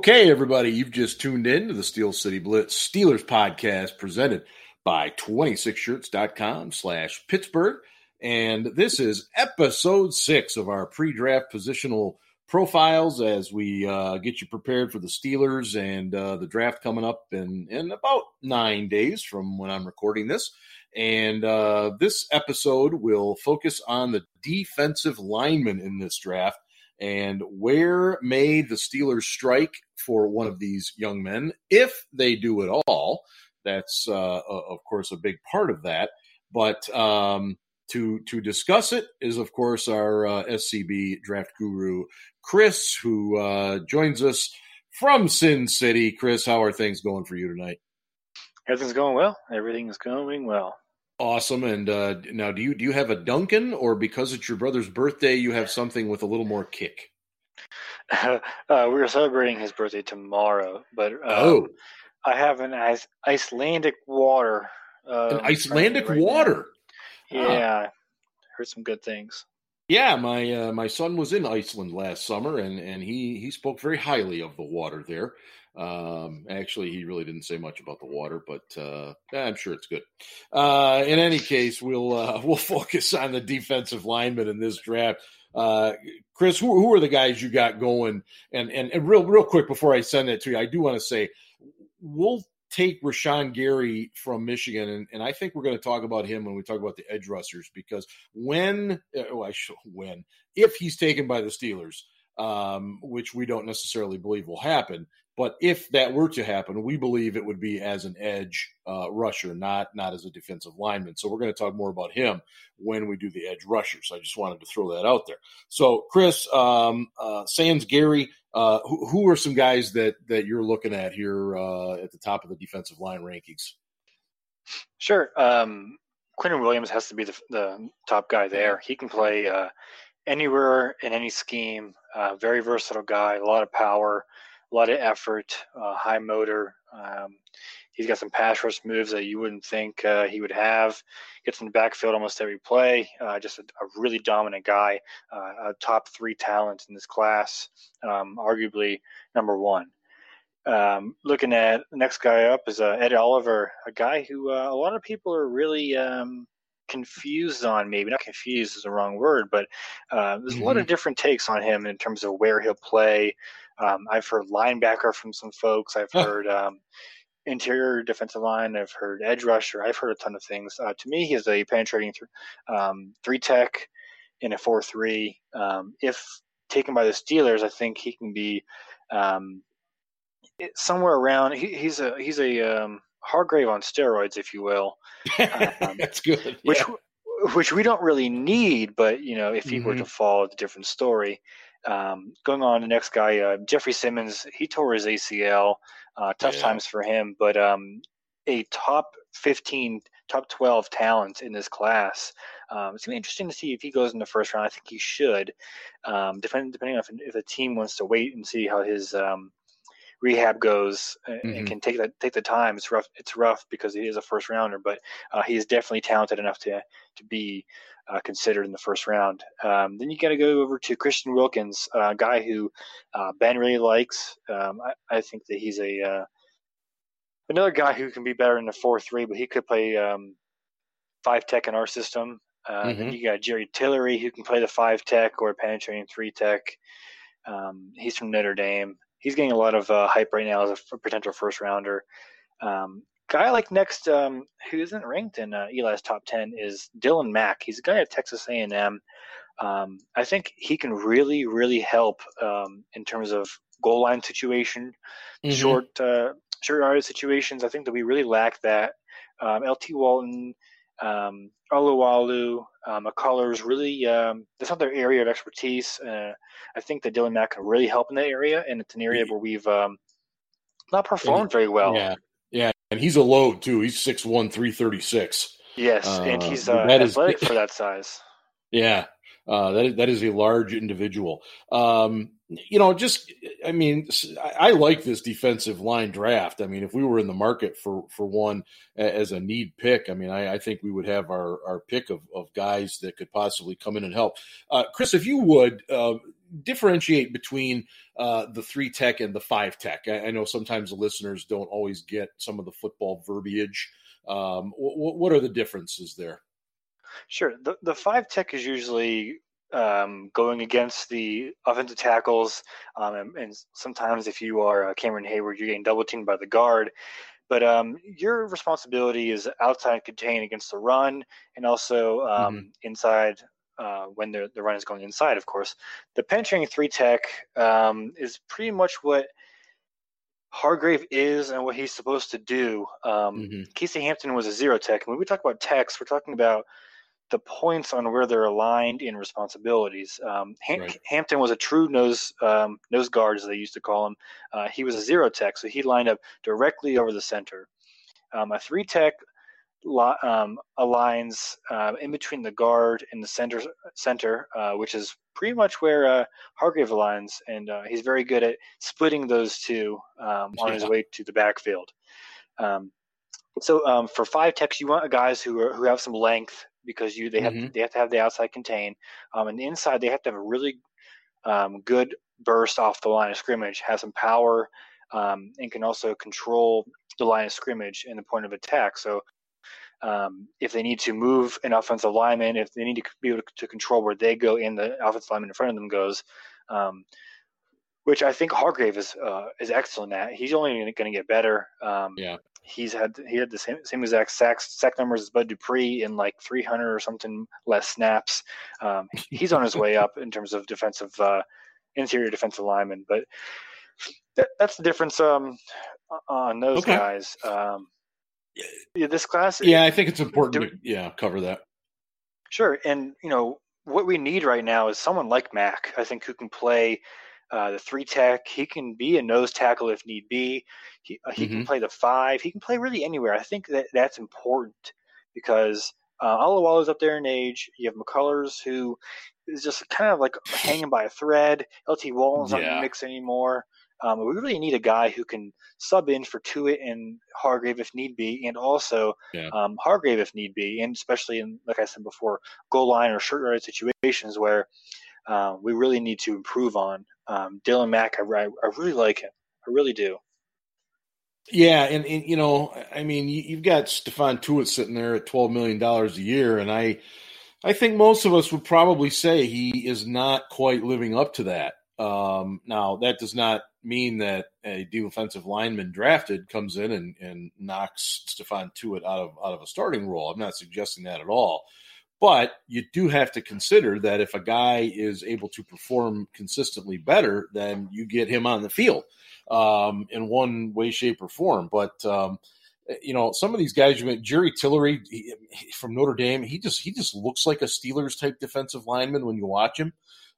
Okay, everybody, you've just tuned in to the Steel City Blitz Steelers podcast presented by 26shirts.com slash Pittsburgh. And this is episode six of our pre-draft positional profiles as we uh, get you prepared for the Steelers and uh, the draft coming up in, in about nine days from when I'm recording this. And uh, this episode will focus on the defensive linemen in this draft and where may the Steelers strike for one of these young men, if they do at all? That's, uh, of course, a big part of that. But um, to to discuss it is, of course, our uh, SCB draft guru, Chris, who uh, joins us from Sin City. Chris, how are things going for you tonight? Everything's going well. Everything's going well. Awesome. And uh, now, do you do you have a Duncan, or because it's your brother's birthday, you have something with a little more kick? Uh, we're celebrating his birthday tomorrow, but um, oh, I have an ice, Icelandic water. Uh, an Icelandic right water. Now. Yeah, ah. heard some good things. Yeah, my uh, my son was in Iceland last summer, and and he he spoke very highly of the water there. Um, actually, he really didn't say much about the water, but uh, I'm sure it's good. Uh, in any case, we'll uh, we'll focus on the defensive lineman in this draft. Uh, Chris, who, who are the guys you got going? And, and and real real quick before I send it to you, I do want to say we'll take Rashan Gary from Michigan, and, and I think we're going to talk about him when we talk about the edge rushers because when oh I should when if he's taken by the Steelers, um, which we don't necessarily believe will happen, but if that were to happen, we believe it would be as an edge uh, rusher, not not as a defensive lineman. So we're going to talk more about him when we do the edge rushers. I just wanted to throw that out there. So Chris, um, uh, Sans Gary, uh, who, who, are some guys that that you're looking at here uh, at the top of the defensive line rankings? Sure. Um, Quinnen Williams has to be the, the, top guy there. He can play uh, anywhere in any scheme. Uh, very versatile guy, a lot of power a lot of effort, uh, high motor. Um, he's got some pass rush moves that you wouldn't think uh, he would have. Gets in the backfield almost every play. Uh, just a, a, really dominant guy, uh, a top three talent in this class, um, arguably number one. Um, looking at the next guy up is uh, Ed Oliver, a guy who uh, a lot of people are really um, confused on maybe not confused is the wrong word but uh, there's a lot of mm-hmm. different takes on him in terms of where he'll play um, I've heard linebacker from some folks. I've heard um, interior defensive line. I've heard edge rusher. I've heard a ton of things. Uh, to me, he's a penetrating th- um, three tech in a four three. Um, if taken by the Steelers, I think he can be um, somewhere around. He, he's a he's a um, Hargrave on steroids, if you will. That's good. Yeah. Which which we don't really need, but you know, if he mm-hmm. were to fall, it's a different story. Um, going on, the next guy, uh, Jeffery Simmons, he tore his ACL. Uh, tough yeah. times for him, but um, a top 15, top 12 talent in this class. Um, it's going to be interesting to see if he goes in the first round. I think he should, um, depending, depending on if, if the team wants to wait and see how his um, rehab goes and, mm-hmm. and can take that take the time. It's rough. It's rough because he is a first rounder, but uh, he is definitely talented enough to to be uh, considered in the first round. Um, then you got to go over to Christian Wilkins, a guy who uh, Ben really likes. Um, I, I, think that he's a uh, another guy who can be better in the four three, but he could play um, five tech in our system. Uh, mm-hmm. Then you got Jerry Tillery who can play the five tech or penetrating three tech. Um, he's from Notre Dame he's getting a lot of uh, hype right now as a potential first rounder. Um, guy like next um, who isn't ranked in uh, Eli's top ten is Daylon Mack. He's a guy at Texas A&M. Um, I think he can really, really help um, in terms of goal line situation, mm-hmm. short, uh, short yardage situations. I think that we really lack that. Um, LT Walton, um, Alualu, um, McCullers really um, that's not their area of expertise. Uh, I think that Daylon Mack can really help in that area, and it's an area where we've um, not performed very well. Yeah, yeah, and he's a load too. He's 6'1", 336. Yes, uh, and he's uh, athletic is, for that size. Yeah, uh, that that is a large individual. Um, you know, just I mean, I, like this defensive line draft. I mean, if we were in the market for for one as a need pick, I mean, I, I think we would have our our pick of, of guys that could possibly come in and help. Uh, Chris, if you would, uh, differentiate between uh, the three tech and the five tech. I, I, know sometimes the listeners don't always get some of the football verbiage. Um, what, what are the differences there? Sure. The, the five tech is usually um, going against the offensive tackles. Um, and, and, sometimes if you are uh, Cameron Heyward, you're getting double teamed by the guard. But um, your responsibility is outside contain against the run and also um, mm-hmm. inside uh, when the, the run is going inside, of course. The penetrating three tech um, is pretty much what Hargrave is and what he's supposed to do. Um, mm-hmm. Casey Hampton was a zero tech. And when we talk about techs, we're talking about the points on where they're aligned in responsibilities. Um, Ham- right. Hampton was a true nose um, nose guard, as they used to call him. Uh, he was a zero tech, so he lined up directly over the center. Um, a three tech um, aligns uh, in between the guard and the center, center, uh, which is pretty much where uh, Hargrave aligns, and uh, he's very good at splitting those two um, on yeah. his way to the backfield. Um, so um, for five techs, you want guys who are, who have some length because you they have mm-hmm. they have to have the outside contain, um, and the inside they have to have a really um, good burst off the line of scrimmage, have some power, um, and can also control the line of scrimmage and the point of attack. So um, if they need to move an offensive lineman, if they need to be able to control where they go and the offensive lineman in front of them goes, um, which I think Hargrave is uh, is excellent at. He's only going to get better. Um, yeah, he's had he had the same same exact sack sack numbers as Bud Dupree in like 300 or something less snaps. Um, he's on his way up in terms of defensive uh, interior defensive lineman, but that, that's the difference um, on those okay. guys. Um, yeah, this class. Yeah, I think it's important do, to yeah cover that. Sure, and you know what we need right now is someone like Mack. I think who can play uh, the three tech. He can be a nose tackle if need be. He uh, he mm-hmm. can play the five. He can play really anywhere. I think that that's important because uh, is up there in age. You have McCullers who is just kind of like hanging by a thread. LT Walton's yeah. not in the mix anymore. Um, we really need a guy who can sub in for Tuitt and Hargrave if need be, and also yeah. um, Hargrave if need be, and especially in, like I said before, goal line or short yard situations where uh, we really need to improve on. Um, Daylon Mack, I, I, really like him. I really do. Yeah, and, and you know, I mean, you, have got Stephon Tuitt sitting there at twelve million dollars a year, and I, I think most of us would probably say he is not quite living up to that. Um, now, that does not mean that a defensive lineman drafted comes in and, and knocks Stephon Tuitt out of out of a starting role. I'm not suggesting that at all. But you do have to consider that if a guy is able to perform consistently better, then you get him on the field um, in one way, shape, or form. But um, you know, some of these guys, Jerry Tillery he, from Notre Dame, he just he just looks like a Steelers type defensive lineman when you watch him.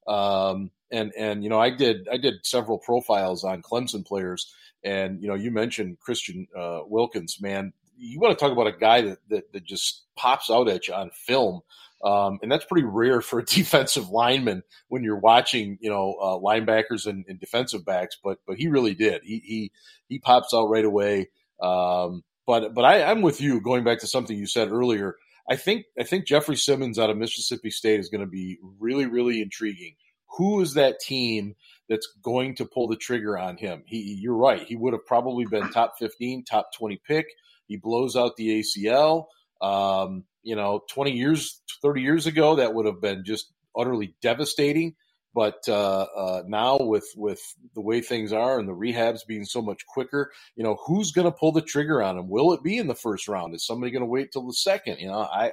Um, and and you know, I did I did several profiles on Clemson players, and you know, you mentioned Christian uh, Wilkins, man you want to talk about a guy that, that, that just pops out at you on film. Um, and that's pretty rare for a defensive lineman when you're watching, you know, uh, linebackers and, and, defensive backs. But but he really did. He he he pops out right away. Um, but but I, I'm with you. Going back to something you said earlier, I think I think Jeffery Simmons out of Mississippi State is going to be really really intriguing. Who is that team that's going to pull the trigger on him? He, you're right. He would have probably been top 15, top 20 pick. He blows out the ACL. Um, you know, 20 years, 30 years ago, that would have been just utterly devastating. But uh, uh, now, with with the way things are and the rehabs being so much quicker, you know, who's going to pull the trigger on him? Will it be in the first round? Is somebody going to wait till the second? You know, I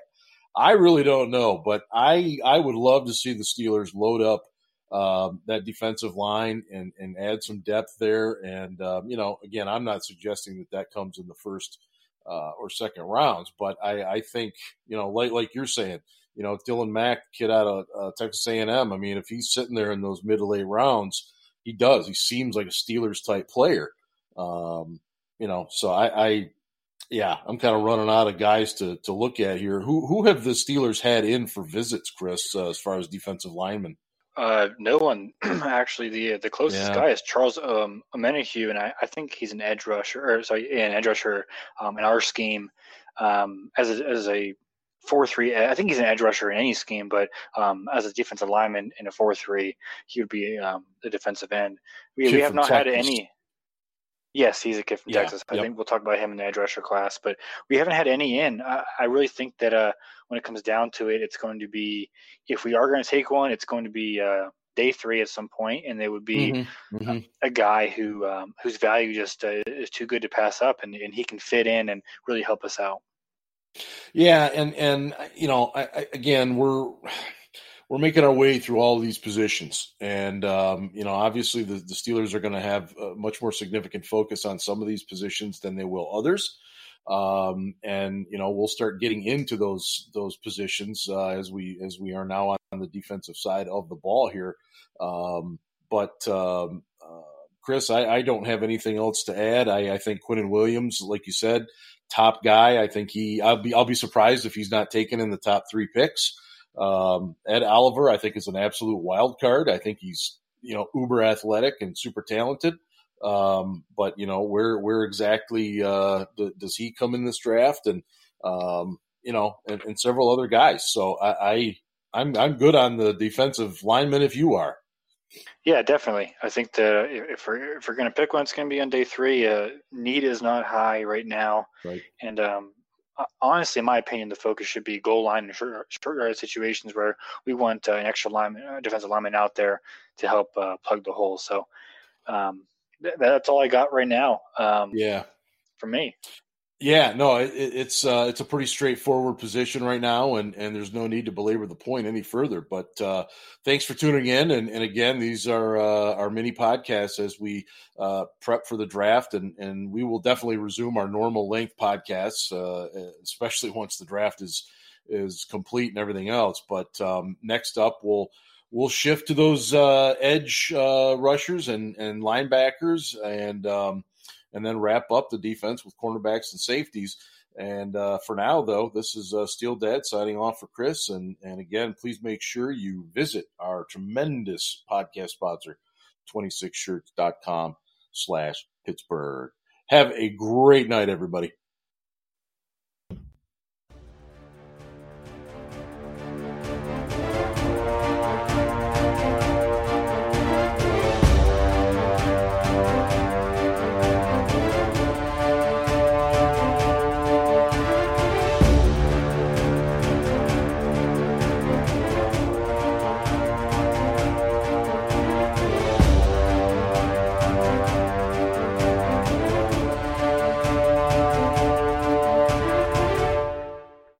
I really don't know, but I I would love to see the Steelers load up um, that defensive line and and add some depth there. And um, you know, again, I'm not suggesting that that comes in the first uh, or second rounds. But I, I think you know, like like you're saying, you know, Daylon Mack, kid out of uh, Texas A&M. I mean, if he's sitting there in those mid to late rounds, he does. He seems like a Steelers type player. Um, you know, so I, I yeah, I'm kind of running out of guys to to look at here. Who who have the Steelers had in for visits, Chris, uh, as far as defensive linemen? Uh, no one actually. The the closest yeah. guy is Charles um, Omenihu, and I, I think he's an edge rusher, or sorry, an edge rusher um, in our scheme um, as a, as a four three. I think he's an edge rusher in any scheme, but um, as a defensive lineman in a four three, he would be um, the defensive end. We, we have not Texas. had any. Yes, he's a kid from yeah, Texas. I yep. think we'll talk about him in the edge rusher class, but we haven't had any in. I, I really think that uh, when it comes down to it, it's going to be if we are going to take one, it's going to be uh, day three at some point, and they would be mm-hmm. Mm-hmm. A, a, guy who um, whose value just uh, is too good to pass up, and, and he can fit in and really help us out. Yeah, and and you know, I, I, again, we're we're making our way through all these positions, and um, you know, obviously, the, the Steelers are going to have a much more significant focus on some of these positions than they will others. Um, and you know, we'll start getting into those those positions uh, as we as we are now on the defensive side of the ball here. Um, but um, uh, Chris, I, I, don't have anything else to add. I, I think Quinnen Williams, like you said, top guy. I think he. I'll be. I'll be surprised if he's not taken in the top three picks. Um, Ed Oliver, I think, is an absolute wild card. I think he's you know uber athletic and super talented. Um, but you know where where exactly uh, does he come in this draft? And um, you know, and, and, several other guys. So I, I I'm I'm good on the defensive lineman if you are. Yeah, definitely. I think that if we're if we're going to pick one, it's going to be on day three. Uh, need is not high right now, right. and um, honestly, in my opinion, the focus should be goal line and short, short yard situations where we want uh, an extra lineman, uh, defensive lineman out there to help uh, plug the hole. So um, th- that's all I got right now. Um, yeah, for me. Yeah, no, it, it's uh, it's a pretty straightforward position right now, and, and there's no need to belabor the point any further. But uh, thanks for tuning in, and, and again, these are uh, our mini podcasts as we uh, prep for the draft, and, and we will definitely resume our normal length podcasts, uh, especially once the draft is is complete and everything else. But um, next up, we'll we'll shift to those uh, edge rushers and and linebackers, and um, and then wrap up the defense with cornerbacks and safeties. And uh, for now, though, this is uh, Steel Dad signing off for Chris. And, and again, please make sure you visit our tremendous podcast sponsor, 26shirts.com slash Pittsburgh. Have a great night, everybody.